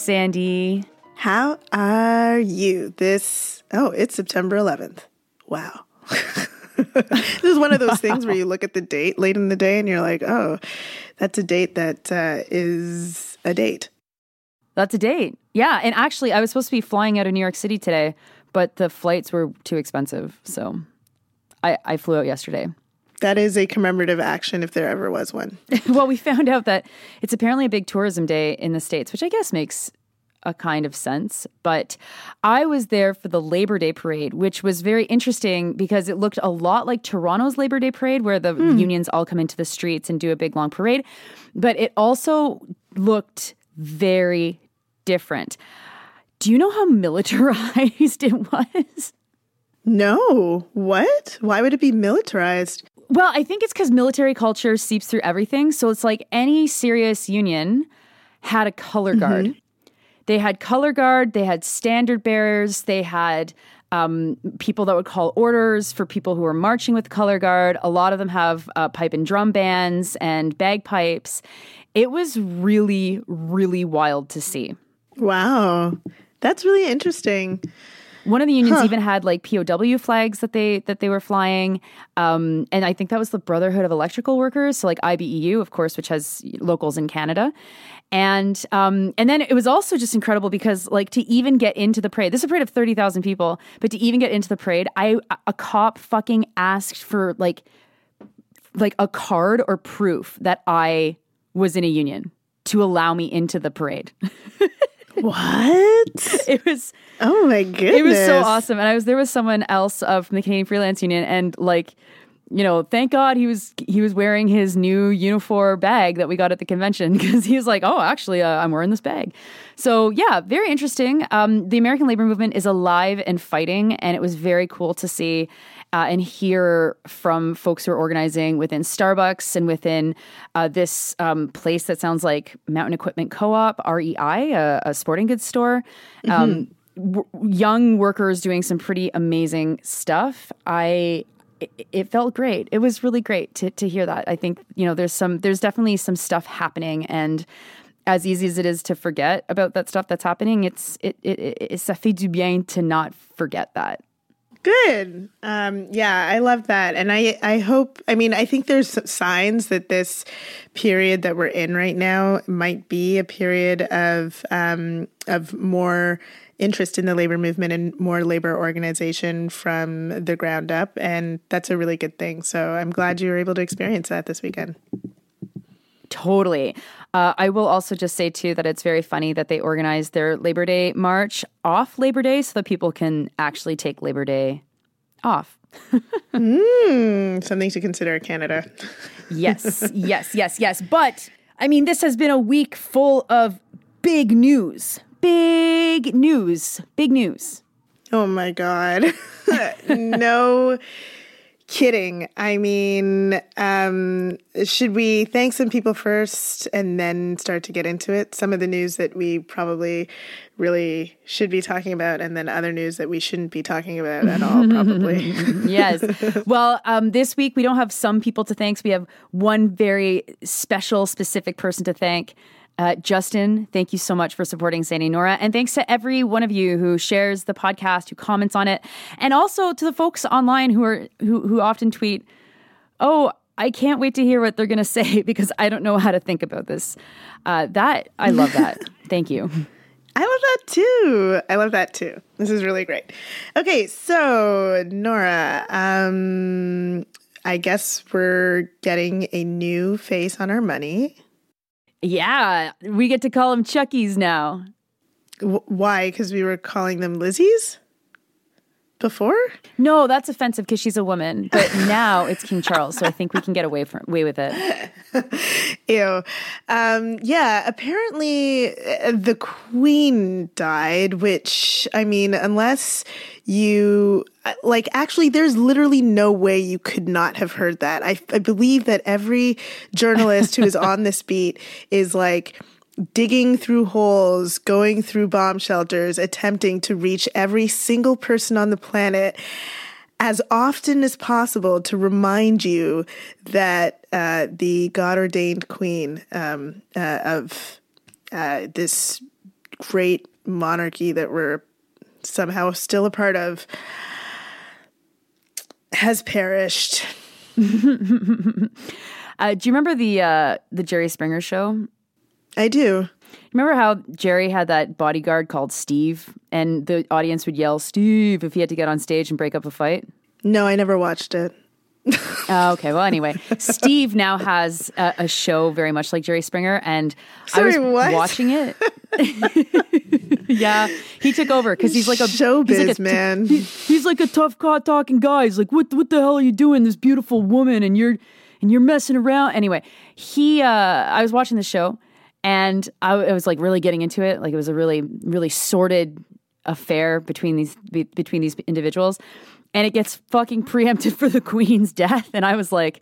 Sandy. How are you? This, oh, it's September 11th. Wow. this is one of those things where you look at the date late in the day and you're like, oh, that's a date that uh, is a date. That's a date. Yeah. And actually, I was supposed to be flying out of New York City today, but the flights were too expensive. So I, I flew out yesterday. That is a commemorative action if there ever was one. well, we found out that it's apparently a big tourism day in the States, which I guess makes a kind of sense. But I was there for the Labor Day parade, which was very interesting because it looked a lot like Toronto's Labor Day parade, where the hmm. unions all come into the streets and do a big long parade. But it also looked very different. Do you know how militarized it was? No. What? Why would it be militarized? Well, I think it's because military culture seeps through everything. So it's like any serious union had a color guard. They had color guard, they had standard bearers, they had um, people that would call orders for people who were marching with color guard. A lot of them have uh, pipe and drum bands and bagpipes. It was really, really wild to see. Wow. That's really interesting. One of the unions even had like POW flags that they that they were flying, um, and I think that was the Brotherhood of Electrical Workers, so like IBEW, of course, which has locals in Canada, and um, and then it was also just incredible because like to even get into the parade, this is a parade of thirty thousand people, but to even get into the parade, I a cop fucking asked for like like a card or proof that I was in a union to allow me into the parade. What? it was Oh my goodness. it was so awesome and i was there with someone else uh, from the canadian freelance union and like you know thank god he was he was wearing his new uniform bag that we got at the convention because he was like oh actually uh, i'm wearing this bag so yeah very interesting um, the american labor movement is alive and fighting and it was very cool to see uh, and hear from folks who are organizing within Starbucks and within uh, this um, place that sounds like Mountain Equipment Co-op (REI), a, a sporting goods store. Um, w- young workers doing some pretty amazing stuff. I it, felt great. It was really great to to hear that. I think you know there's some there's definitely some stuff happening and. As easy as it is to forget about that stuff that's happening, it's it it, it, it ça fait du bien to not forget that. Good. Um, yeah, I love that. And I, I hope, I mean, I think there's signs that this period that we're in right now might be a period of, um, of more interest in the labor movement and more labor organization from the ground up. And that's a really good thing. So I'm glad you were able to experience that this weekend. Totally. Uh, I will also just say, too, that it's very funny that they organized their Labor Day march off Labor Day so that people can actually take Labor Day off. Mm, something to consider, Canada. Yes, yes, yes, yes. But, I mean, this has been a week full of big news. Big news. Big news. Oh my God. no kidding. I mean, um, should we thank some people first and then start to get into it? Some of the news that we probably really should be talking about, and then other news that we shouldn't be talking about at all, probably. yes. Well, um, this week we don't have some people to thank. So We have one very special, specific person to thank. Uh, Justin, thank you so much for supporting Sandy Nora. And thanks to every one of you who shares the podcast, who comments on it, and also to the folks online who are who, who often tweet, Oh, I can't wait to hear what they're going to say because I don't know how to think about this. Uh, that, I love that. thank you. I love that too. I love that too. This is really great. Okay, so Nora, um, I guess we're getting a new face on our money. Yeah, we get to call them Chuckies now. W- why? Because we were calling them Lizzie's before. No, that's offensive because she's a woman. But now it's King Charles, so I think we can get away from away with it. Ew. Um, yeah, apparently uh, the queen died, which, I mean, unless you, uh, like, actually, there's literally no way you could not have heard that. I, I believe that every journalist who is on this beat is like, digging through holes, going through bomb shelters, attempting to reach every single person on the planet. as often as possible to remind you that uh, the God ordained queen um, uh, of uh, this great monarchy that we're somehow still a part of has perished. Uh, do you remember the uh, the Jerry Springer show? I do. Remember how Jerry had that bodyguard called Steve, and the audience would yell "Steve" if he had to get on stage and break up a fight? No, I never watched it. Oh, okay. Well, anyway, Steve now has a, a show very much like Jerry Springer, and Sorry, I was what? watching it. yeah, he took over because he's like a Showbiz, he's like a, man. he- he's like a tough talking guy. He's like, what what the hell are you doing, this beautiful woman, and you're and you're messing around. Anyway, he uh, I was watching the show, and I, I was like really getting into it. Like it was a really really sordid affair between these be, between these individuals, and it gets fucking preempted for the queen's death, and I was like,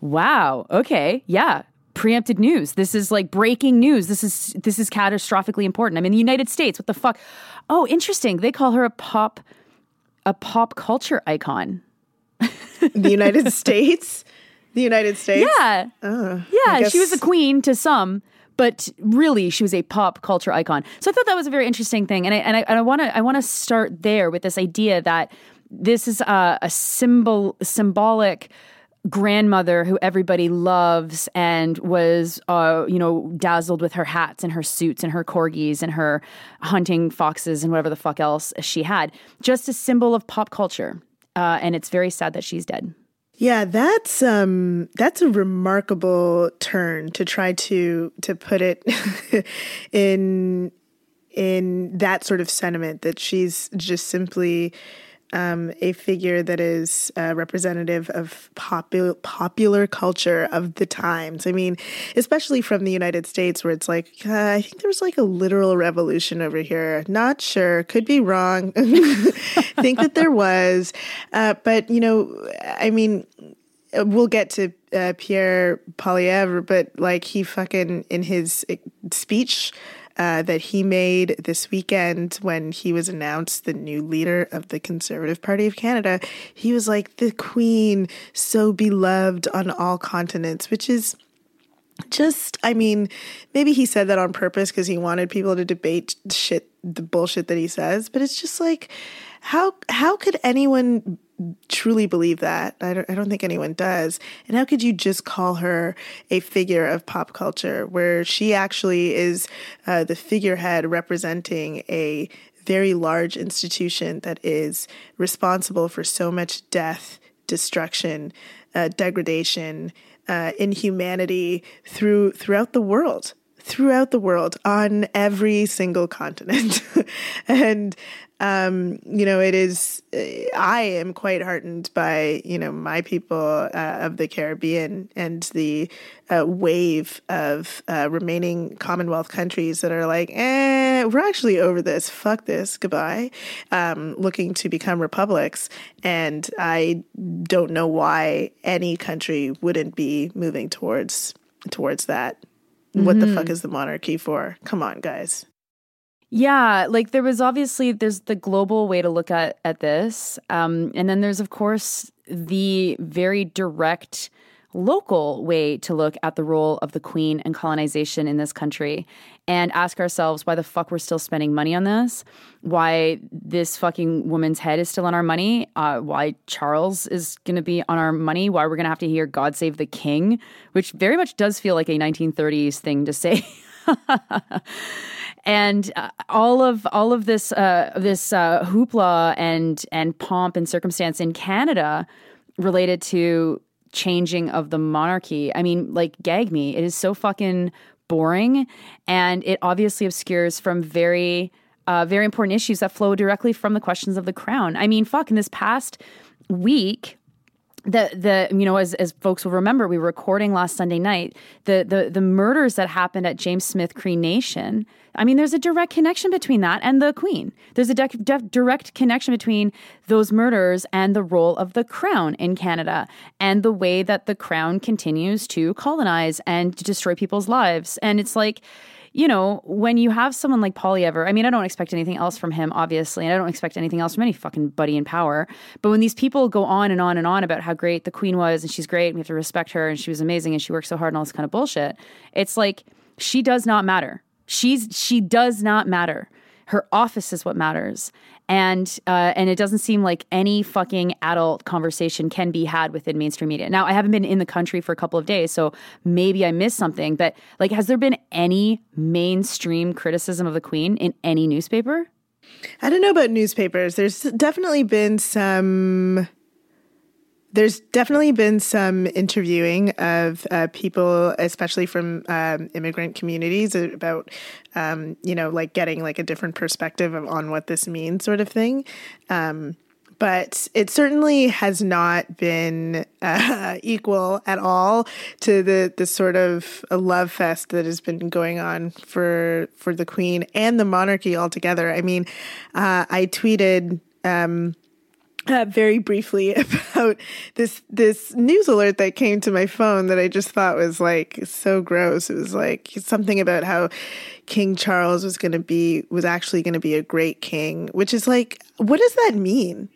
wow, okay, yeah. Preempted news. This is like breaking news. This is this is catastrophically important. I'm in the United States. What the fuck? Oh, interesting. They call her a pop a pop culture icon. The United States? The United States? Yeah. Uh, I yeah, she was a queen to some, but really she was a pop culture icon. So I thought that was a very interesting thing, and I and I, want to I want to start there with this idea that this is a, a symbol symbolic grandmother who everybody loves and was uh, you know dazzled with her hats and her suits and her corgis and her hunting foxes and whatever the fuck else she had. Just a symbol of pop culture uh, and it's very sad that she's dead Yeah, that's um that's a remarkable turn to try to to put it in in that sort of sentiment that she's just simply um, a figure that is uh, representative of popular popular culture of the times. I mean, especially from the United States, where it's like uh, I think there was like a literal revolution over here. Not sure, could be wrong. think that there was, uh, but you know, I mean, we'll get to uh, Pierre Poilievre, but like he fucking in his uh, speech uh, that he made this weekend when he was announced the new leader of the Conservative Party of Canada, he was like the Queen, so beloved on all continents, which is just i mean maybe he said that on purpose because he wanted people to debate shit the bullshit that he says but it's just like how how could anyone truly believe that? I don't, I don't think anyone does. And how could you just call her a figure of pop culture where she actually is uh, the figurehead representing a very large institution that is responsible for so much death destruction uh, degradation uh, inhumanity through throughout the world throughout the world on every single continent. And um, you know it is i am quite heartened by you know my people uh, of the caribbean and the uh, wave of uh, remaining commonwealth countries that are like eh we're actually over this. Fuck this. Goodbye. Um, looking to become republics. And i don't know why any country wouldn't be moving towards towards that what the fuck is the monarchy for? Come on guys. Yeah, like there was obviously there's the global way to look at at this, um, and then there's of course the very direct local way to look at the role of the queen and colonization in this country and ask ourselves why the fuck we're still spending money on this why this fucking woman's head is still on our money uh, why charles is going to be on our money why we're going to have to hear god save the king which very much does feel like a 1930s thing to say. And uh, all of all of this uh, this uh, hoopla and and pomp and circumstance in Canada related to changing of the monarchy. I mean, like gag me. It is so fucking boring, and it obviously obscures from very uh, very important issues that flow directly from the questions of the crown. I mean, fuck. In this past week, the the you know as as folks will remember, we were recording last Sunday night. The the the murders that happened at James Smith Cree Nation. I mean, there's a direct connection between that and the Queen. There's a dec- def- direct connection between those murders and the role of the Crown in Canada and the way that the Crown continues to colonize and destroy people's lives. And it's like you know, when you have someone like Poilievre, I mean, I don't expect anything else from him, obviously, and I don't expect anything else from any fucking buddy in power. But when these people go on and on and on about how great the queen was and she's great and we have to respect her and she was amazing and she worked so hard and all this kind of bullshit, it's like she does not matter. She's she does not matter. Her office is what matters and uh, and it doesn't seem like any fucking adult conversation can be had within mainstream media. Now, I haven't been in the country for a couple of days, so maybe I missed something. But like, has there been any mainstream criticism of the Queen in any newspaper? I don't know about newspapers. There's definitely been some there's definitely been some interviewing of uh, people, especially from um, immigrant communities, about um, you know, like getting like a different perspective of, on what this means, sort of thing. Um, but it certainly has not been uh, equal at all to the the sort of love fest that has been going on for for the Queen and the monarchy altogether. I mean, uh, I tweeted. Um, uh, very briefly about this this news alert that came to my phone that I just thought was like so gross. It was like something about how King Charles was going to be was actually going to be a great king, which is like what does that mean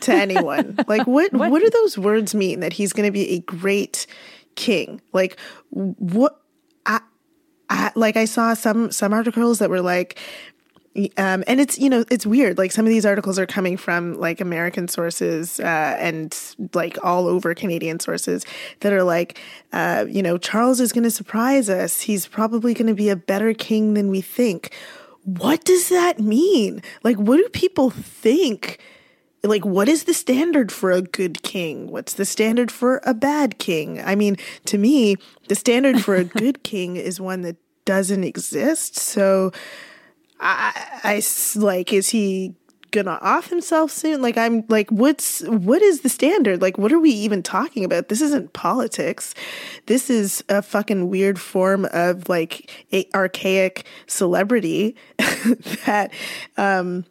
to anyone? like what, what what do those words mean that he's going to be a great king? Like what I, I like I saw some some articles that were like um, and it's you know it's weird. Like some of these articles are coming from like american sources uh, and like all over canadian sources that are like uh, you know charles is going to surprise us. He's probably going to be a better king than we think. What does that mean? Like what do people think? Like what is the standard for a good king? What's the standard for a bad king? I mean to me the standard for a good king is one that doesn't exist. So I, I like, is he gonna off himself soon? Like, I'm like, what's what is the standard? Like, what are we even talking about? This isn't politics. This is a fucking weird form of like a archaic celebrity that um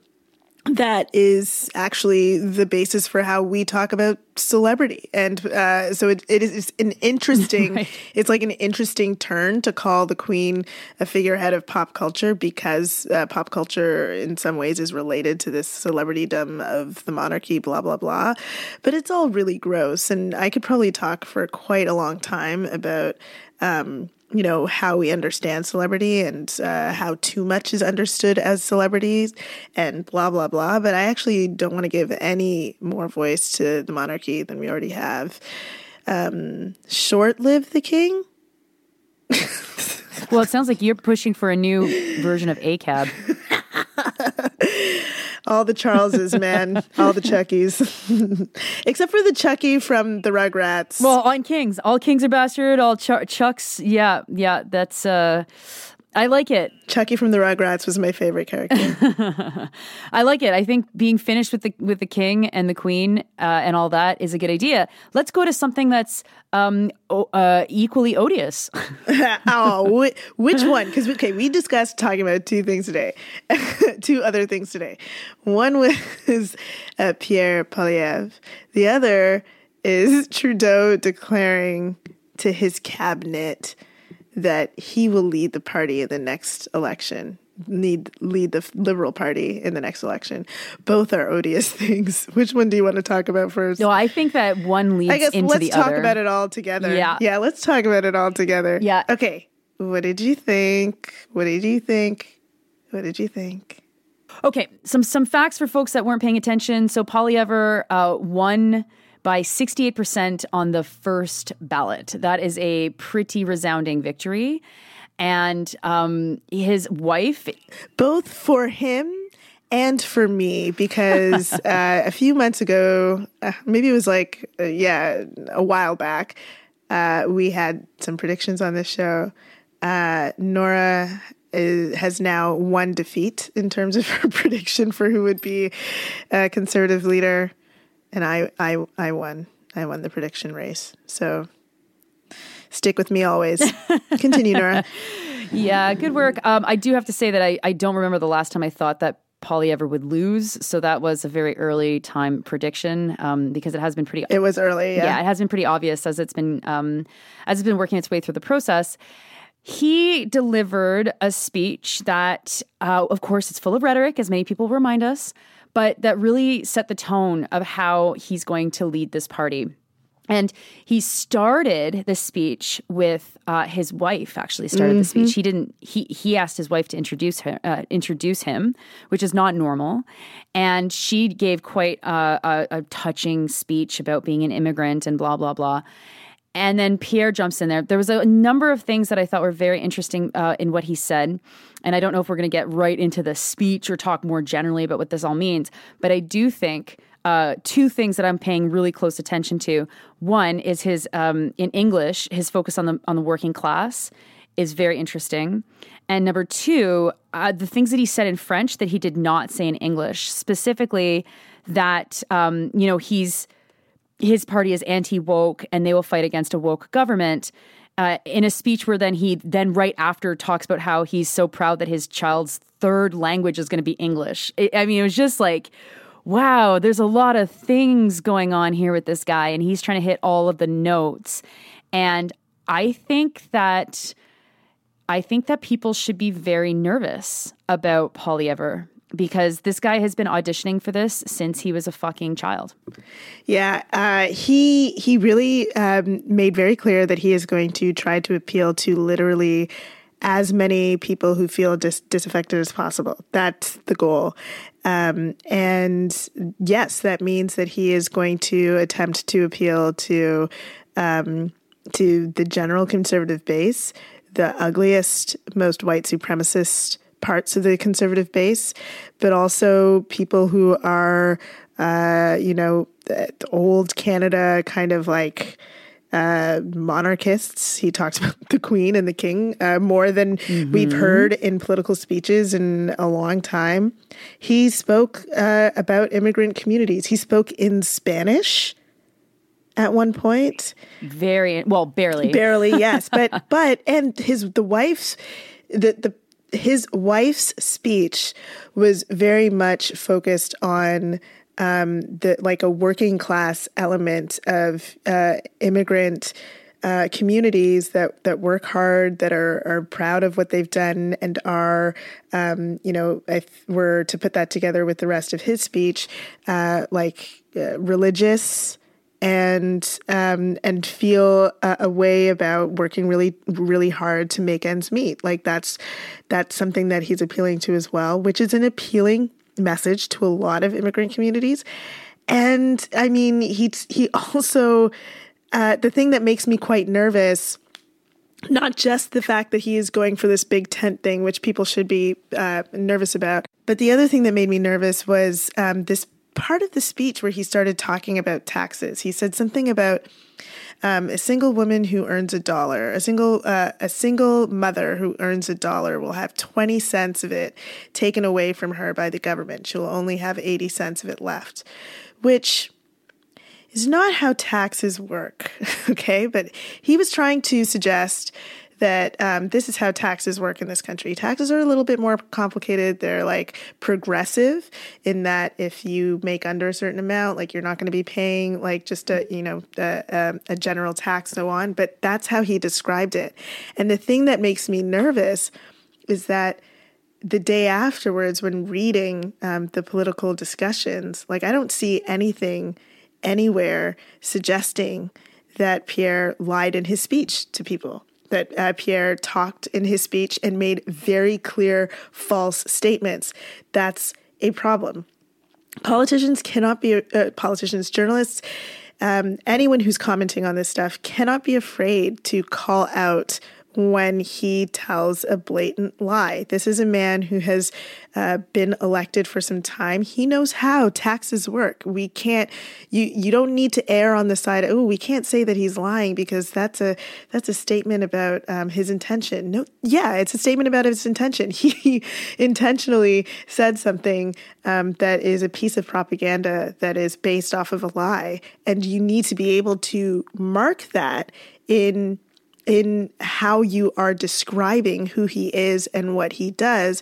that is actually the basis for how we talk about celebrity. And uh, so it, it is an interesting right. it's like an interesting turn to call the queen a figurehead of pop culture because uh, pop culture in some ways is related to this celebritydom of the monarchy blah blah blah. But it's all really gross. And i could probably talk for quite a long time about um, you know how we understand celebrity and uh, how too much is understood as celebrities and blah blah blah. But i actually don't want to give any more voice to the monarchy than we already have. Um, short live the king. Well it sounds like you're pushing for a new version of acab all the Charleses, man, all the Chuckies, except for the Chucky from the Rugrats. Well, on Kings, all Kings are bastard, all Ch- Chucks. Yeah, yeah, that's. uh I like it. Chucky from the Rugrats was my favorite character. I like it. I think being finished with the with the king and the queen uh, and all that is a good idea. Let's go to something that's um, uh, equally odious. oh, wh- which one? Because okay, we discussed talking about two things today, two other things today. One was uh, Pierre Poilievre. The other is Trudeau declaring to his cabinet that he will lead the party in the next election lead lead the liberal party in the next election. Both are odious things. Which one do you want to talk about first? No i think that one leads i guess into let's the talk other. about it all together. Yeah. Yeah let's talk about it all together. Yeah. Okay what did you think? What did you think? What did you think? Okay some some facts for folks that weren't paying attention. So Poilievre uh, won by 68% on the first ballot. That is a pretty resounding victory. And um, his wife. Both for him and for me, because uh, a few months ago, uh, maybe it was like, uh, yeah, a while back, uh, we had some predictions on this show. Uh, Nora is, has now one defeat in terms of her prediction for who would be a conservative leader and I I I won. I won the prediction race. So stick with me always. Continue, Nora. Yeah, good work. Um, I do have to say that I, I don't remember the last time I thought that Poilievre would lose. So that was a very early time prediction um, because it has been pretty. It was early. Yeah. yeah, it has been pretty obvious as it's been um, as it's been working its way through the process. he delivered a speech that, uh, of course, it's full of rhetoric, as many people remind us, but that really set the tone of how he's going to lead this party. And he started the speech with uh, his wife. Actually, started mm-hmm. the speech. He didn't. He he asked his wife to introduce him, uh, introduce him, which is not normal. And she gave quite a, a, a touching speech about being an immigrant and blah blah blah. And then Pierre jumps in there. There was a number of things that I thought were very interesting uh, in what he said. And I don't know if we're going to get right into the speech or talk more generally about what this all means. But I do think uh, two things that I'm paying really close attention to. One is his um, in English, his focus on the on the working class is very interesting. And number two, uh, the things that he said in French that he did not say in English, specifically that um, you know he's his party is anti woke and they will fight against a woke government. Uh, in a speech where then he then right after talks about how he's so proud that his child's third language is going to be English. It, I mean, it was just like, wow, there's a lot of things going on here with this guy, and he's trying to hit all of the notes. And I think that I think that people should be very nervous about Poilievre because this guy has been auditioning for this since he was a fucking child. Yeah, uh, he he really um, made very clear that he is going to try to appeal to literally as many people who feel dis- disaffected as possible. That's the goal. Um, and yes, that means that he is going to attempt to appeal to um, to the general conservative base, the ugliest, most white supremacist parts of the conservative base, but also people who are, uh, you know, old Canada kind of like uh, monarchists. He talks about the Queen and the King uh, more than mm-hmm. we've heard in political speeches in a long time. He spoke uh, about immigrant communities. He spoke in Spanish at one point. Very well, barely, barely, yes, but but and his the wife's the the his wife's speech was very much focused on um, the like a working class element of uh, immigrant uh, communities that that work hard, that are are proud of what they've done, and are, um, you know, if we're to put that together with the rest of his speech, uh, like uh, religious and um, and feel a, a, way about working really really hard to make ends meet. Like that's that's something that he's appealing to as well, which is an appealing message to a lot of immigrant communities. And I mean, he he also uh, the thing that makes me quite nervous. Not just the fact that he is going for this big tent thing, which people should be uh, nervous about, but the other thing that made me nervous was um, this part of the speech where he started talking about taxes. He said something about um, a single woman who earns a dollar, a single uh, a single mother who earns a dollar will have twenty cents of it taken away from her by the government. She'll only have eighty cents of it left, which is not how taxes work. okay, but he was trying to suggest that um, this is how taxes work in this country. Taxes are a little bit more complicated. They're like progressive in that if you make under a certain amount, like you're not going to be paying like just a you know a, a general tax, so on. But that's how he described it. And the thing that makes me nervous is that the day afterwards, when reading um, the political discussions, like I don't see anything anywhere suggesting that Pierre lied in his speech to people that uh, Pierre talked in his speech and made very clear false statements. That's a problem. Politicians cannot be, uh, politicians, journalists, um, anyone who's commenting on this stuff cannot be afraid to call out when he tells a blatant lie. This is a man who has uh, been elected for some time. He knows how taxes work. We can't. You you don't need to err on the side. Oh, we can't say that he's lying because that's a that's a statement about um, his intention. No, yeah, it's a statement about his intention. He intentionally said something um, that is a piece of propaganda that is based off of a lie, and you need to be able to mark that in in how you are describing who he is and what he does.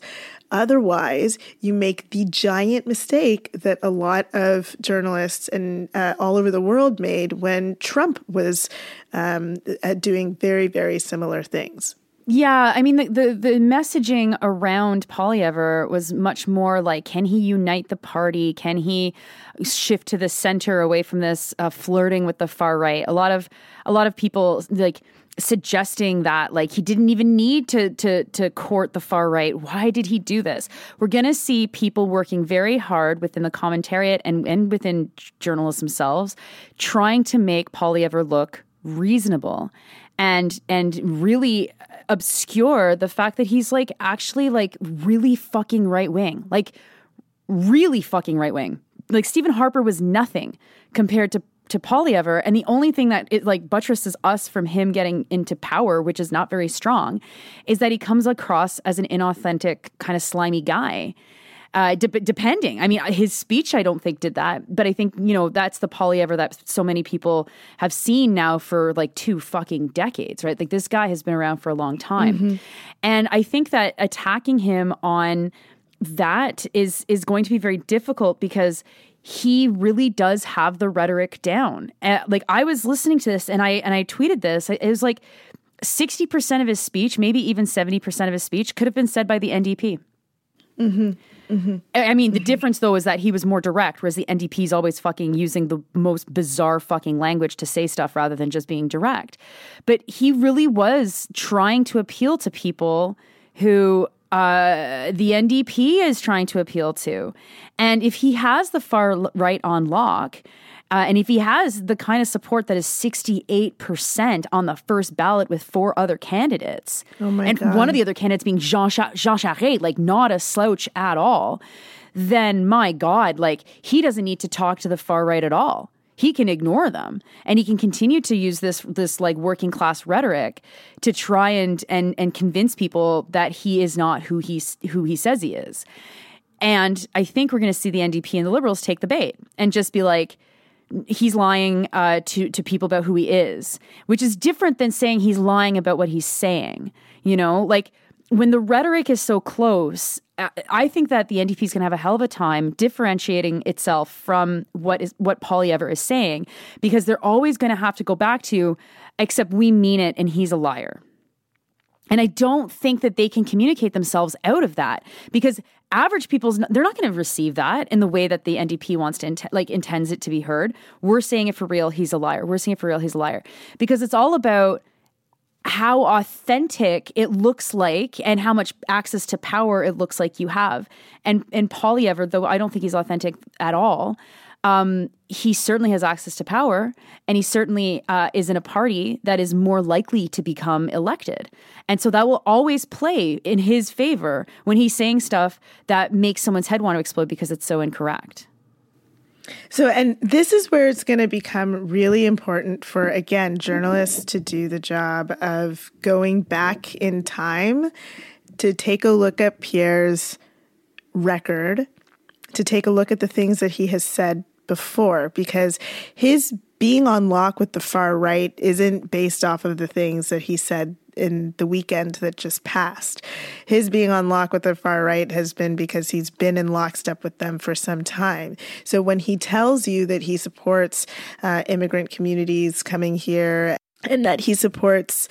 Otherwise, you make the giant mistake that a lot of journalists and uh, all over the world made when Trump was um, uh, doing very, very similar things. Yeah, I mean the, the the messaging around Poilievre was much more like, can he unite the party? Can he shift to the center away from this uh, flirting with the far right? A lot of a lot of people like suggesting that like he didn't even need to to to court the far right. Why did he do this? We're going to see people working very hard within the commentariat and and within journalists themselves trying to make Poilievre look reasonable and and really obscure the fact that he's like actually like really fucking right wing. Like really fucking right wing. Like Stephen Harper was nothing compared to to Poilievre, and the only thing that it like buttresses us from him getting into power, which is not very strong, is that he comes across as an inauthentic, kind of slimy guy. Uh, de- depending, I mean, his speech I don't think did that, but I think you know that's the Poilievre that so many people have seen now for like two fucking decades, right? Like this guy has been around for a long time, and I think that attacking him on that is is going to be very difficult because he really does have the rhetoric down. Uh, like I was listening to this and I and I tweeted this. It was like 60% of his speech, maybe even 70% of his speech could have been said by the NDP. I I mean, the difference though is that he was more direct, whereas the NDP is always fucking using the most bizarre fucking language to say stuff rather than just being direct. But he really was trying to appeal to people who uh, the NDP is trying to appeal to. And if he has the far right on lock, uh, and if he has the kind of support that is 68% on the first ballot with four other candidates, Oh and God. one of the other candidates being Jean, Cha- Jean Charest, like not a slouch at all, then my God, like he doesn't need to talk to the far right at all. He can ignore them and he can continue to use this this like working class rhetoric to try and and and convince people that he is not who he's who he says he is. And I think we're going to see the NDP and the Liberals take the bait and just be like, he's lying uh, to to people about who he is, which is different than saying he's lying about what he's saying. You know, like when the rhetoric is so close, I- I think that the NDP is going to have a hell of a time differentiating itself from what is what Poilievre is saying because they're always going to have to go back to, except we mean it and he's a liar. And I don't think that they can communicate themselves out of that because average people's they're not going to receive that in the way that the NDP wants to int- like intends it to be heard. We're saying it for real, he's a liar. We're saying it for real, he's a liar. Because it's all about how authentic it looks like and how much access to power it looks like you have. And and Poilievre, though I don't think he's authentic at all, um, he certainly has access to power, and he certainly uh, is in a party that is more likely to become elected. And so that will always play in his favor when he's saying stuff that makes someone's head want to explode because it's so incorrect. So, and this is where it's going to become really important for, again, journalists to do the job of going back in time to take a look at Pierre's record, to take a look at the things that he has said before, because his being on lock with the far right isn't based off of the things that he said in the weekend that just passed. His being on lock with the far right has been because he's been in lockstep with them for some time. So when he tells you that he supports uh, immigrant communities coming here and that he supports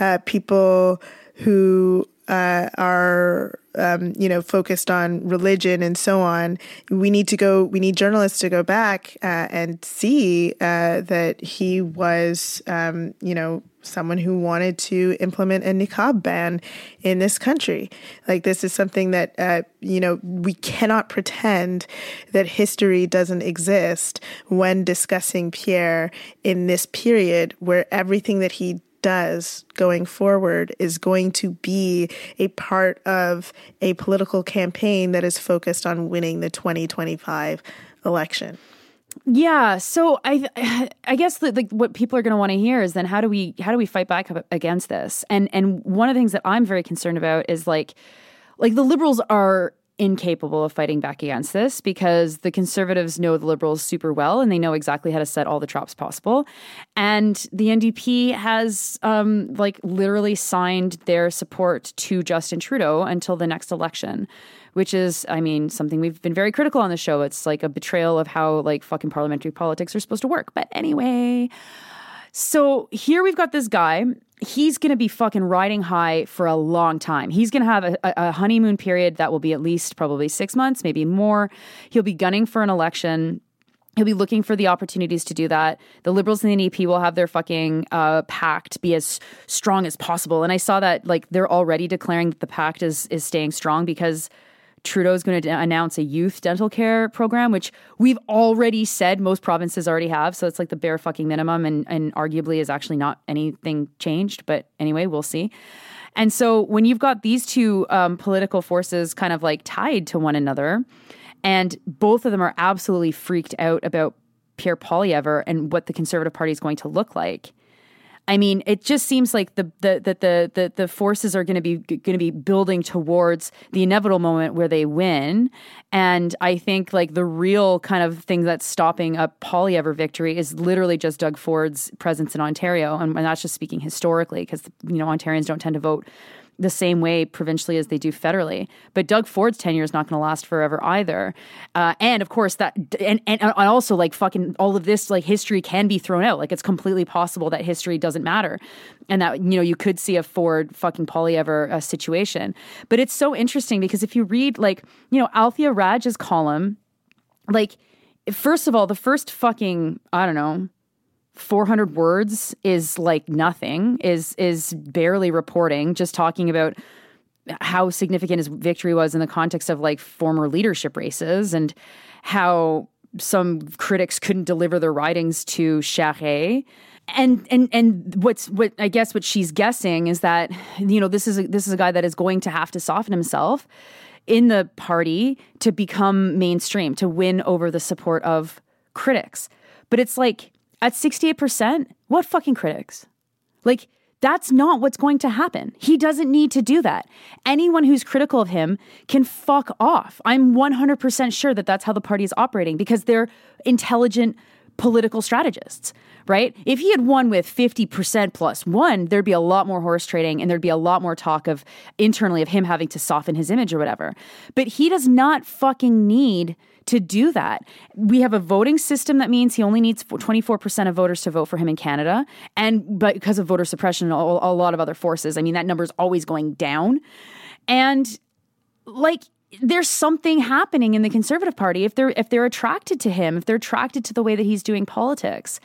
uh, people who uh, are um, you know focused on religion and so on we need to go we need journalists to go back uh, and see uh, that he was um, you know someone who wanted to implement a niqab ban in this country like this is something that uh, you know we cannot pretend that history doesn't exist when discussing pierre in this period where everything that he does going forward is going to be a part of a political campaign that is focused on winning the 2025 election. Yeah, so I I guess that like what people are going to want to hear is then how do we how do we fight back against this? And and one of the things that I'm very concerned about is like like the liberals are incapable of fighting back against this because the conservatives know the liberals super well and they know exactly how to set all the traps possible. And the ndp has um, like literally signed their support to justin trudeau until the next election which is i mean something we've been very critical on the show. It's like a betrayal of how like fucking parliamentary politics are supposed to work. But anyway so here we've got this guy he's going to be fucking riding high for a long time. He's going to have a, a, honeymoon period that will be at least probably six months, maybe more. He'll be gunning for an election. He'll be looking for the opportunities to do that. The Liberals and the NDP will have their fucking uh, pact be as strong as possible. And I saw that like they're already declaring that the pact is is staying strong because Trudeau's going to announce a youth dental care program, which we've already said most provinces already have. So it's like the bare fucking minimum, and, and arguably is actually not anything changed. But anyway, we'll see. And so when you've got these two um, political forces kind of like tied to one another, and both of them are absolutely freaked out about Pierre Poilievre and what the Conservative Party is going to look like I mean, it just seems like the the the the the, the forces are going to be going to be building towards the inevitable moment where they win, and I think like the real kind of thing that's stopping a Poilievre victory is literally just Doug Ford's presence in Ontario, and, and that's just speaking historically because you know Ontarians don't tend to vote the same way provincially as they do federally. But Doug Ford's tenure is not going to last forever either. Uh, and of course that and, and and also like fucking all of this like history can be thrown out. Like it's completely possible that history doesn't matter, and that you know you could see a Ford fucking Poilievre uh, situation. But it's so interesting because if you read like you know Althia Raj's column, like first of all the first fucking I don't know 400 words is like nothing is is barely reporting just talking about how significant his victory was in the context of like former leadership races and how some critics couldn't deliver their writings to Charest and and and what's what I guess what she's guessing is that you know this is a, this is a guy that is going to have to soften himself in the party to become mainstream to win over the support of critics. But it's like at 68%, what fucking critics? Like, that's not what's going to happen. He doesn't need to do that. Anyone who's critical of him can fuck off. I'm 100% sure that that's how the party is operating because they're intelligent political strategists, right? If he had won with 50% plus one, there'd be a lot more horse trading and there'd be a lot more talk of internally of him having to soften his image or whatever. But he does not fucking need to do that. We have a voting system that means he only needs 24% of voters to vote for him in Canada. And but because of voter suppression and a, a lot of other forces, I mean, that number is always going down. And like, there's something happening in the conservative party if they're if they're attracted to him if they're attracted to the way that he's doing politics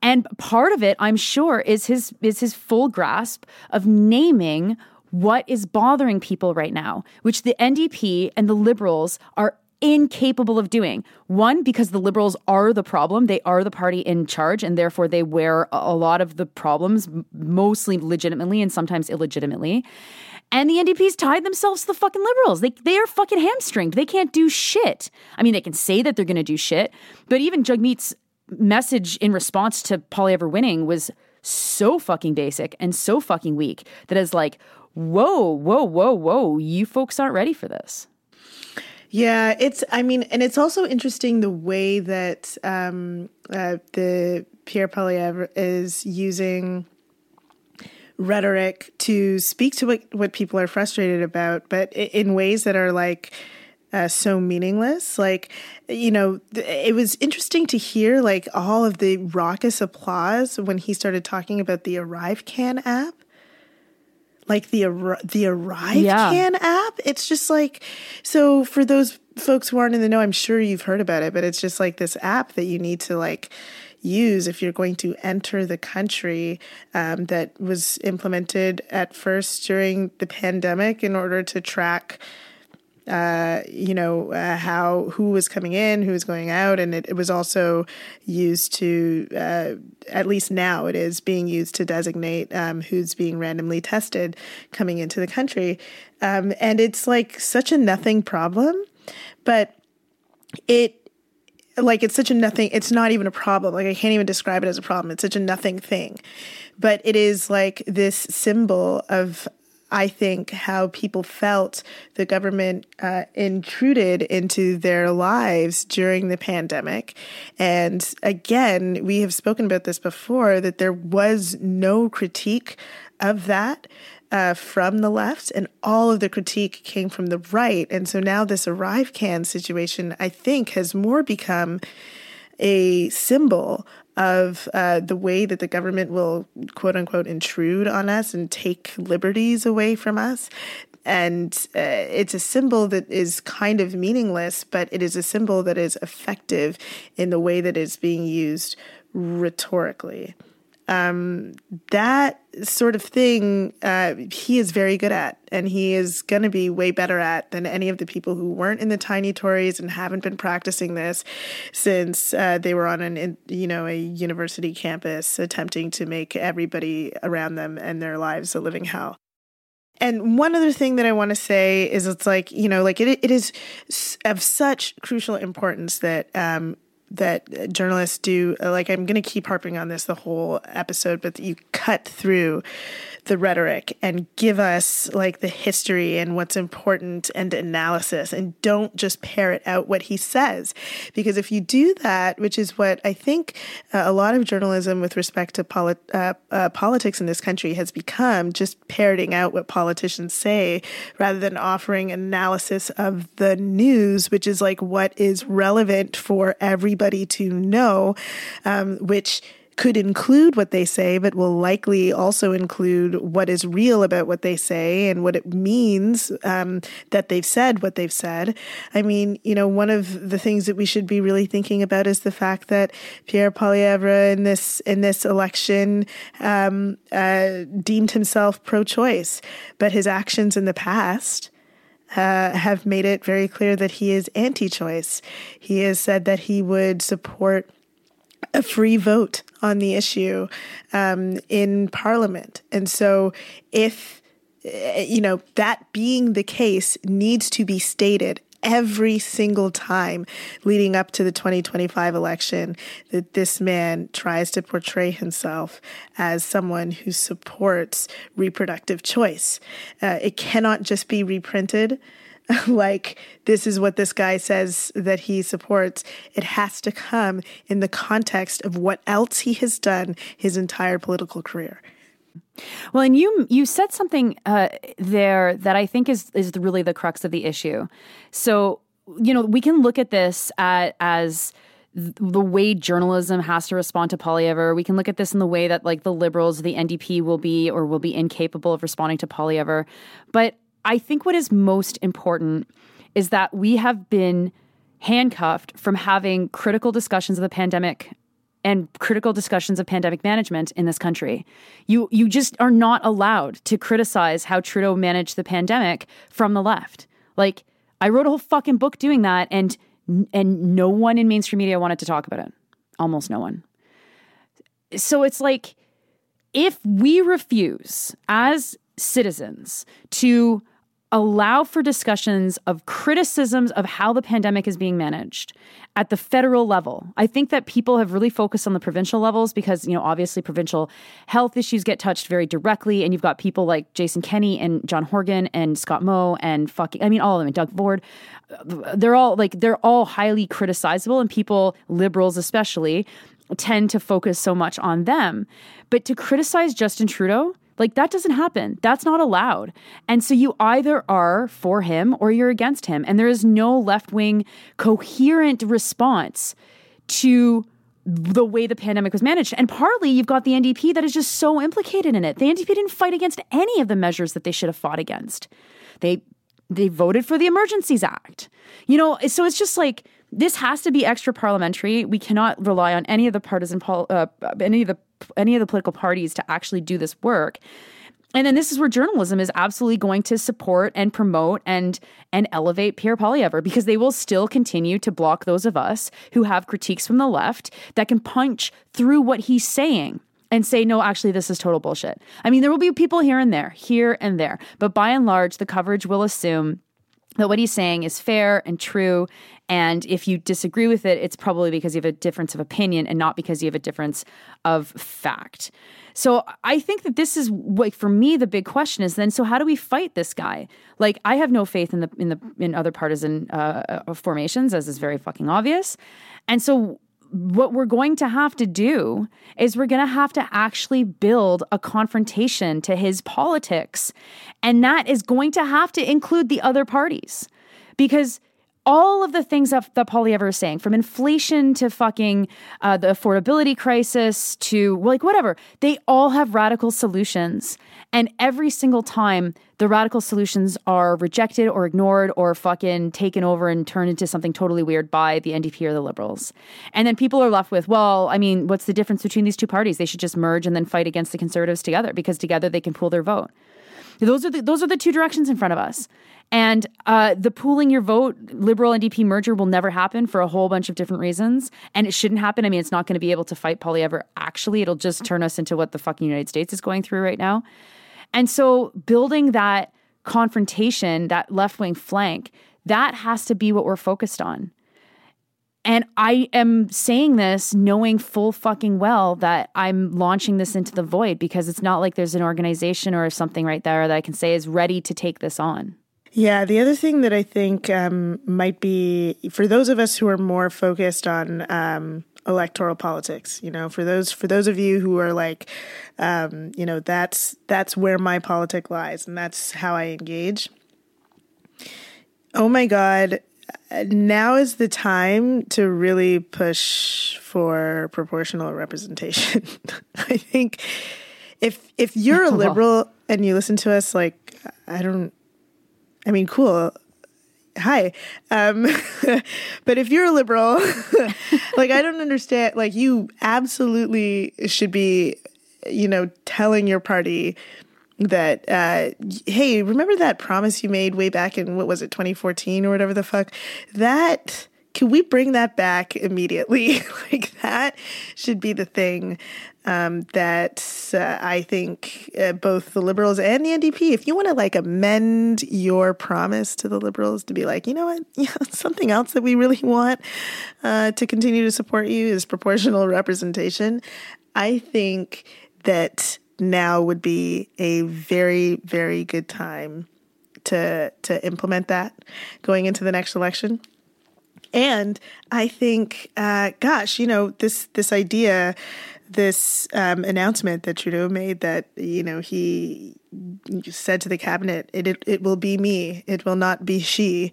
and part of it i'm sure is his is his full grasp of naming what is bothering people right now which the ndp and the liberals are incapable of doing. One, because the liberals are the problem, they are the party in charge, and therefore they wear a lot of the problems, mostly legitimately and sometimes illegitimately. And the NDP's tied themselves to the fucking liberals. They they are fucking hamstringed. They can't do shit. I mean, they can say that they're going to do shit, but even Jagmeet's message in response to Poilievre winning was so fucking basic and so fucking weak that is like, whoa, whoa, whoa, whoa, you folks aren't ready for this. Yeah, it's. I mean, and it's also interesting the way that um, uh, the Pierre Poilievre is using rhetoric to speak to what, what people are frustrated about, but in ways that are like uh, so meaningless. Like, you know, it was interesting to hear like all of the raucous applause when he started talking about the Arrive Can app like the the Arrive yeah. Can app. It's just like so for those folks who aren't in the know, I'm sure you've heard about it, but it's just like this app that you need to like use if you're going to enter the country um, that was implemented at first during the pandemic in order to track uh, you know, uh, how who was coming in, who was going out, and it, it was also used to, uh, at least now, it is being used to designate um, who's being randomly tested coming into the country, um, and it's like such a nothing problem, but it like it's such a nothing it's not even a problem. Like i can't even describe it as a problem. It's such a nothing thing. But it is like this symbol of I think, how people felt the government uh, intruded into their lives during the pandemic. And again, we have spoken about this before that there was no critique of that. Uh, from the left, and all of the critique came from the right. And so now this arrive can situation, I think, has more become a symbol of uh, the way that the government will quote unquote intrude on us and take liberties away from us. And uh, it's a symbol that is kind of meaningless, but it is a symbol that is effective in the way that it's being used rhetorically um, that sort of thing uh, he is very good at and he is going to be way better at than any of the people who weren't in the tiny tories and haven't been practicing this since uh, they were on an you know a university campus attempting to make everybody around them and their lives a living hell. And one other thing that I want to say is it's like, you know, like it, it is of such crucial importance that um, that journalists do like i'm going to keep harping on this the whole episode but you cut through the rhetoric and give us like the history and what's important and analysis and don't just parrot out what he says. Because if you do that which is what i think uh, a lot of journalism with respect to polit- uh, uh, politics in this country has become just parroting out what politicians say rather than offering analysis of the news which is like what is relevant for everybody to know, um, which could include what they say, but will likely also include what is real about what they say and what it means um, that they've said what they've said. I mean, you know, one of the things that we should be really thinking about is the fact that Pierre Poilievre in this in this election um, uh, deemed himself pro-choice, but his actions in the past uh, have made it very clear that he is anti choice. He has said that he would support a free vote on the issue um, in Parliament. And so, if eh, you know, that being the case needs to be stated every single time leading up to the 2025 election that this man tries to portray himself as someone who supports reproductive choice. Uh, it cannot just be reprinted. like this is what this guy says that he supports. It has to come in the context of what else he has done his entire political career. Well, and you you said something uh, there that I think is is really the crux of the issue. So you know we can look at this at, as the way journalism has to respond to Poilievre. We can look at this in the way that like the liberals, the NDP will be or will be incapable of responding to Poilievre. But I think what is most important is that we have been handcuffed from having critical discussions of the pandemic and critical discussions of pandemic management in this country. You you just are not allowed to criticize how Trudeau managed the pandemic from the left. Like I wrote a whole fucking book doing that and and no one in mainstream media wanted to talk about it. Almost no one. So it's like if we refuse as citizens to allow for discussions of criticisms of how the pandemic is being managed at the federal level. I think that people have really focused on the provincial levels because, you know, obviously provincial health issues get touched very directly. And you've got people like Jason Kenney and John Horgan and Scott Moe and fucking, I mean, all of them, and Doug Ford. They're all like, they're all highly criticizable, and people, liberals especially, tend to focus so much on them. But to criticize Justin Trudeau, like that doesn't happen. That's not allowed. And so you either are for him or you're against him. And there is no left wing coherent response to the way the pandemic was managed. And partly you've got the NDP that is just so implicated in it. The NDP didn't fight against any of the measures that they should have fought against. They they voted for the Emergencies Act. You know, so it's just like this has to be extra parliamentary. We cannot rely on any of the partisan pol- uh, any of the any of the political parties to actually do this work. And then this is where journalism is absolutely going to support and promote and and elevate Pierre Poilievre because they will still continue to block those of us who have critiques from the left that can punch through what he's saying and say, no, actually, this is total bullshit. I mean, there will be people here and there, here and there, but by and large, the coverage will assume that what he's saying is fair and true. And if you disagree with it, it's probably because you have a difference of opinion and not because you have a difference of fact. So I think that this is like for me the big question is then so how do we fight this guy? Like I have no faith in the in the in other partisan uh, formations as is very fucking obvious. And so what we're going to have to do is we're going to have to actually build a confrontation to his politics. And that is going to have to include the other parties because all of the things that, that ever is saying, from inflation to fucking uh, the affordability crisis to like whatever, they all have radical solutions. And every single time, the radical solutions are rejected or ignored or fucking taken over and turned into something totally weird by the NDP or the Liberals. And then people are left with, well, I mean, what's the difference between these two parties? They should just merge and then fight against the Conservatives together because together they can pool their vote. Those are the, those are the two directions in front of us. And uh, the pooling your vote, liberal NDP merger will never happen for a whole bunch of different reasons. And it shouldn't happen. I mean, it's not going to be able to fight Poilievre. Actually, it'll just turn us into what the fucking United States is going through right now. And so building that confrontation, that left wing flank, that has to be what we're focused on. And I am saying this knowing full fucking well that I'm launching this into the void because it's not like there's an organization or something right there that I can say is ready to take this on. Yeah, the other thing that I think um, might be for those of us who are more focused on um, electoral politics, you know, for those for those of you who are like, um, you know, that's that's where my politic lies, and that's how I engage. Oh my God, now is the time to really push for proportional representation. I think if if you're a liberal and you listen to us, like I don't, I mean, cool. Hi, um, but if you're a liberal, like I don't understand. Like you absolutely should be, you know, telling your party that uh, hey remember that promise you made way back in what was it 2014 or whatever the fuck? That can we bring that back immediately? Like that should be the thing um, that uh, i think uh, both the liberals and the ndp if you want to like amend your promise to the liberals to be like you know what? Yeah, something else that we really want uh, to continue to support you is proportional representation i think that now would be a very, very good time to to implement that going into the next election. And I think, uh, gosh, you know, this this idea, this um, announcement that Trudeau made that you know he said to the cabinet, it it, it will be me, it will not be she.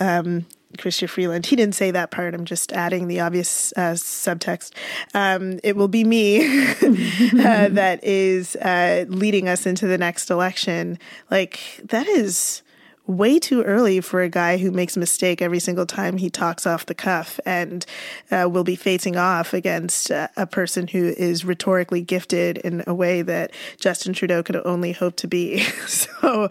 Um, Chrystia Freeland. He didn't say that part. I'm just adding the obvious uh, subtext. Um, it will be me uh, that is uh, leading us into the next election. Like, that is way too early for a guy who makes a mistake every single time he talks off the cuff and uh, will be facing off against uh, a person who is rhetorically gifted in a way that Justin Trudeau could only hope to be. so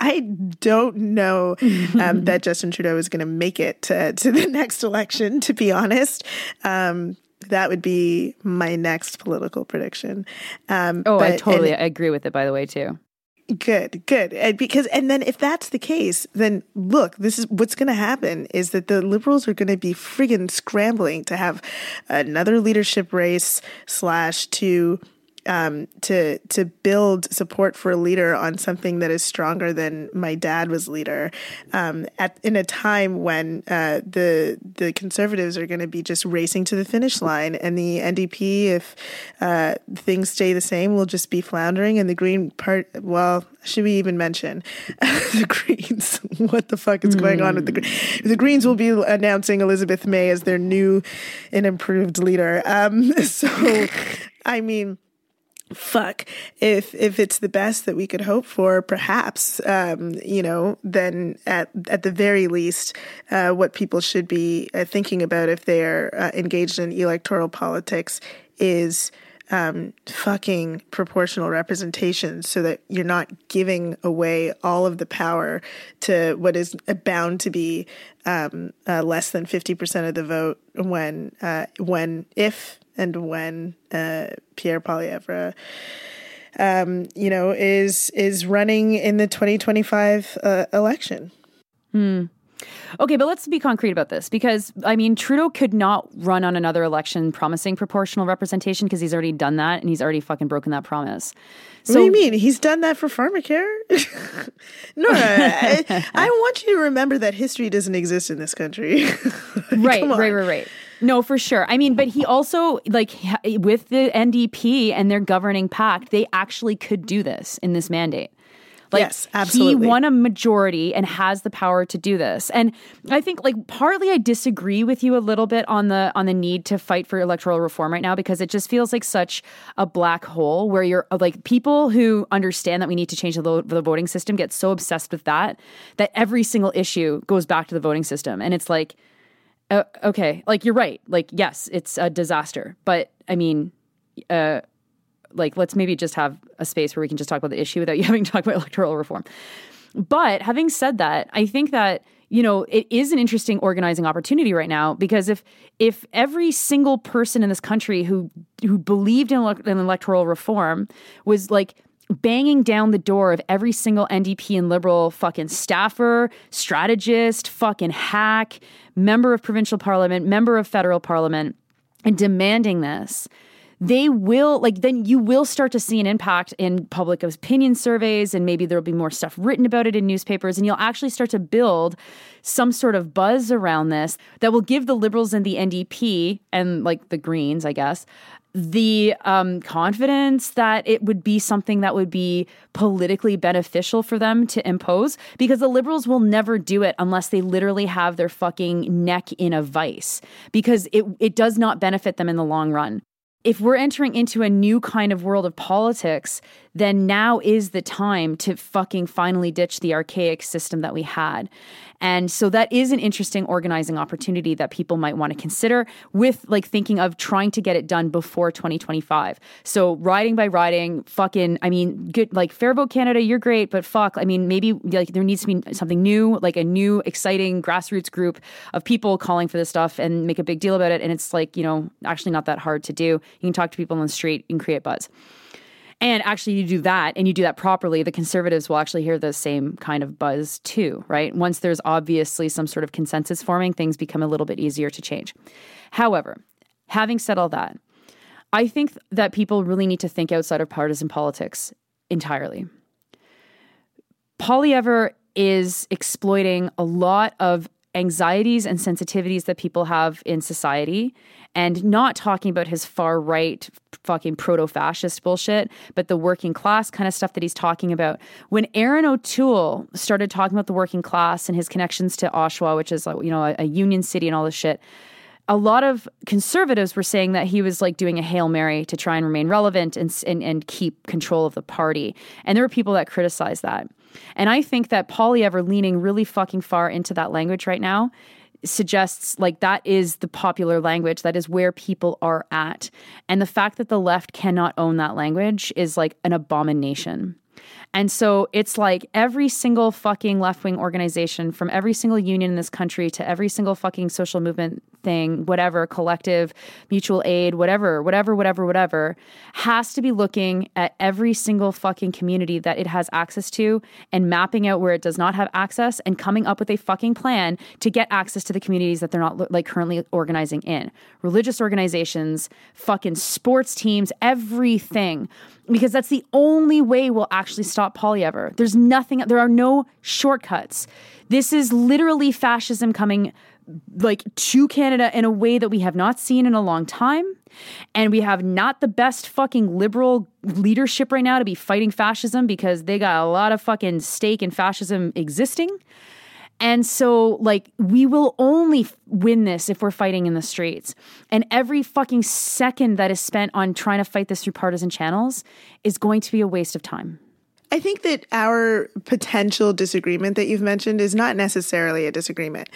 I don't know um, that Justin Trudeau is going to make it to, to, the next election, to be honest. Um, that would be my next political prediction. Um, oh, but, I totally and, agree with it, by the way, too. Good, good. And because and then if that's the case, then look, this is what's going to happen is that the liberals are going to be friggin' scrambling to have another leadership race slash to um, to to build support for a leader on something that is stronger than my dad was leader um, at in a time when uh, the the conservatives are going to be just racing to the finish line, and the NDP, if uh, things stay the same, will just be floundering, and the Green part. Well, should we even mention the Greens? what the fuck is going on with the Greens? The Greens will be announcing Elizabeth May as their new and improved leader. Um, so, I mean fuck if if it's the best that we could hope for perhaps um, you know then at at the very least uh, what people should be uh, thinking about if they're uh, engaged in electoral politics is um, fucking proportional representation so that you're not giving away all of the power to what is bound to be um, uh, less than 50% of the vote when uh, when if and when uh, Pierre Poilievre um, you know, is is running in the 2025 uh, election. Hmm. Okay, but let's be concrete about this because I mean Trudeau could not run on another election promising proportional representation because he's already done that and he's already fucking broken that promise. So, what do you mean? He's done that for pharmacare? no, I, I, want you to remember that history doesn't exist in this country. right, right, right, right. No, for sure. I mean, but he also like with the NDP and their governing pact, they actually could do this in this mandate. Like Yes, absolutely. he won a majority and has the power to do this. And I think like partly I disagree with you a little bit on the on the need to fight for electoral reform right now because it just feels like such a black hole where you're uh, like people who understand that we need to change the, the voting system get so obsessed with that that every single issue goes back to the voting system and it's like uh, okay, like you're right. Like yes, it's a disaster, but I mean, uh, like let's maybe just have a space where we can just talk about the issue without you having to talk about electoral reform. But having said that, I think that you know it is an interesting organizing opportunity right now because if if every single person in this country who who believed in, elec- in electoral reform was like banging down the door of every single NDP and liberal fucking staffer, strategist, fucking hack, member of provincial parliament, member of federal parliament, and demanding this, they will like then you will start to see an impact in public opinion surveys and maybe there'll be more stuff written about it in newspapers and you'll actually start to build some sort of buzz around this that will give the liberals and the NDP and like the greens I guess the um, confidence that it would be something that would be politically beneficial for them to impose because the liberals will never do it unless they literally have their fucking neck in a vice because it, it does not benefit them in the long run. If we're entering into a new kind of world of politics, then now is the time to fucking finally ditch the archaic system that we had. And so that is an interesting organizing opportunity that people might want to consider with like thinking of trying to get it done before 2025. So riding by riding, fucking, I mean, good, like Fair Vote Canada, you're great, but fuck, I mean, maybe like there needs to be something new, like a new, exciting grassroots group of people calling for this stuff and make a big deal about it. And it's like, you know, actually not that hard to do. You can talk to people on the street, and create buzz. And actually, you do that and you do that properly, the conservatives will actually hear the same kind of buzz too, right? Once there's obviously some sort of consensus forming, things become a little bit easier to change. However, having said all that, I think that people really need to think outside of partisan politics entirely. Poilievre is exploiting a lot of anxieties and sensitivities that people have in society and not talking about his far right fucking proto fascist bullshit, but the working class kind of stuff that he's talking about. When Erin O'Toole started talking about the working class and his connections to Oshawa, which is you know, a, a union city and all this shit, a lot of conservatives were saying that he was like doing a hail mary to try and remain relevant and, and, and keep control of the party. And there were people that criticized that. And I think that Poilievre leaning really fucking far into that language right now suggests like that is the popular language. That is where people are at. And the fact that the left cannot own that language is like an abomination and so it's like every single fucking left wing organization from every single union in this country to every single fucking social movement thing, whatever, collective, mutual aid, whatever, whatever, whatever, whatever, has to be looking at every single fucking community that it has access to and mapping out where it does not have access and coming up with a fucking plan to get access to the communities that they're not like currently organizing in. Religious organizations, fucking sports teams, everything because that's the only way we'll actually stop Poilievre. There's nothing, there are no shortcuts. This is literally fascism coming like to Canada in a way that we have not seen in a long time. And we have not the best fucking liberal leadership right now to be fighting fascism because they got a lot of fucking stake in fascism existing. And so, like, we will only win this if we're fighting in the streets. And every fucking second that is spent on trying to fight this through partisan channels is going to be a waste of time. I think that our potential disagreement that you've mentioned is not necessarily a disagreement.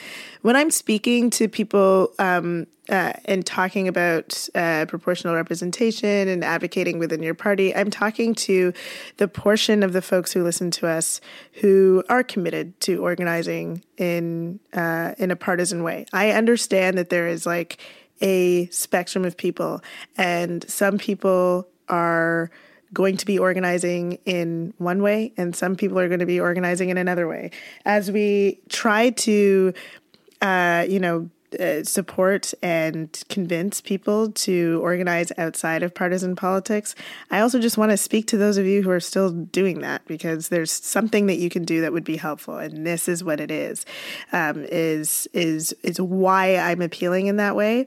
When I'm speaking to people um, uh, and talking about uh, proportional representation and advocating within your party, I'm talking to the portion of the folks who listen to us who are committed to organizing in uh, in a partisan way. I understand that there is like a spectrum of people, and some people are going to be organizing in one way and some people are going to be organizing in another way as we try to uh, you know uh, support and convince people to organize outside of partisan politics. I also just want to speak to those of you who are still doing that because there's something that you can do that would be helpful, and this is what it is. Um, is is is why I'm appealing in that way,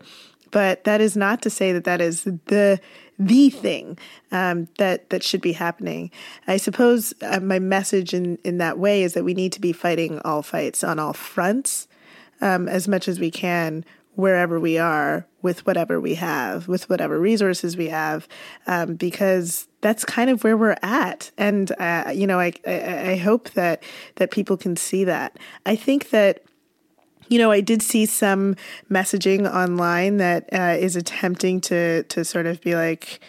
but that is not to say that that is the the thing um, that that should be happening. I suppose uh, my message in in that way is that we need to be fighting all fights on all fronts um, as much as we can wherever we are with whatever we have, with whatever resources we have, um, because that's kind of where we're at. And uh, you know, I, I I hope that that people can see that. I think that you know, I did see some messaging online that uh, is attempting to to sort of be like,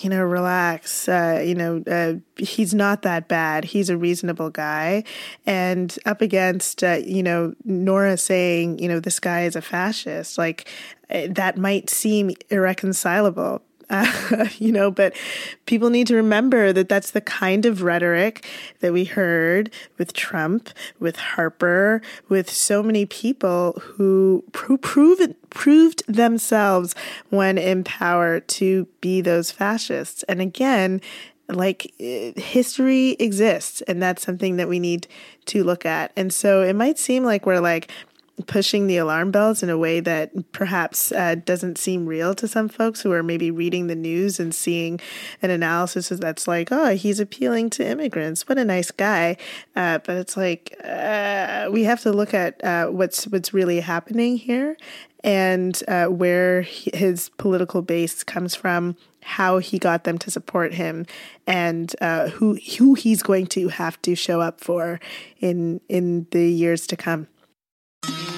you know, relax. Uh, you know, uh, he's not that bad. He's a reasonable guy, and up against uh, you know Nora saying, you know, this guy is a fascist. Like uh, that might seem irreconcilable, uh, you know, but people need to remember that that's the kind of rhetoric that we heard with Trump, with Harper, with so many people who pro- proved proved themselves when in power to be those fascists. And again, like history exists and that's something that we need to look at. And so it might seem like we're like pushing the alarm bells in a way that perhaps uh, doesn't seem real to some folks who are maybe reading the news and seeing an analysis that's like, oh, he's appealing to immigrants. What a nice guy. Uh, but it's like uh, we have to look at uh, what's what's really happening here and uh, where his political base comes from how he got them to support him and uh, who who he's going to have to show up for in in the years to come. Thank you.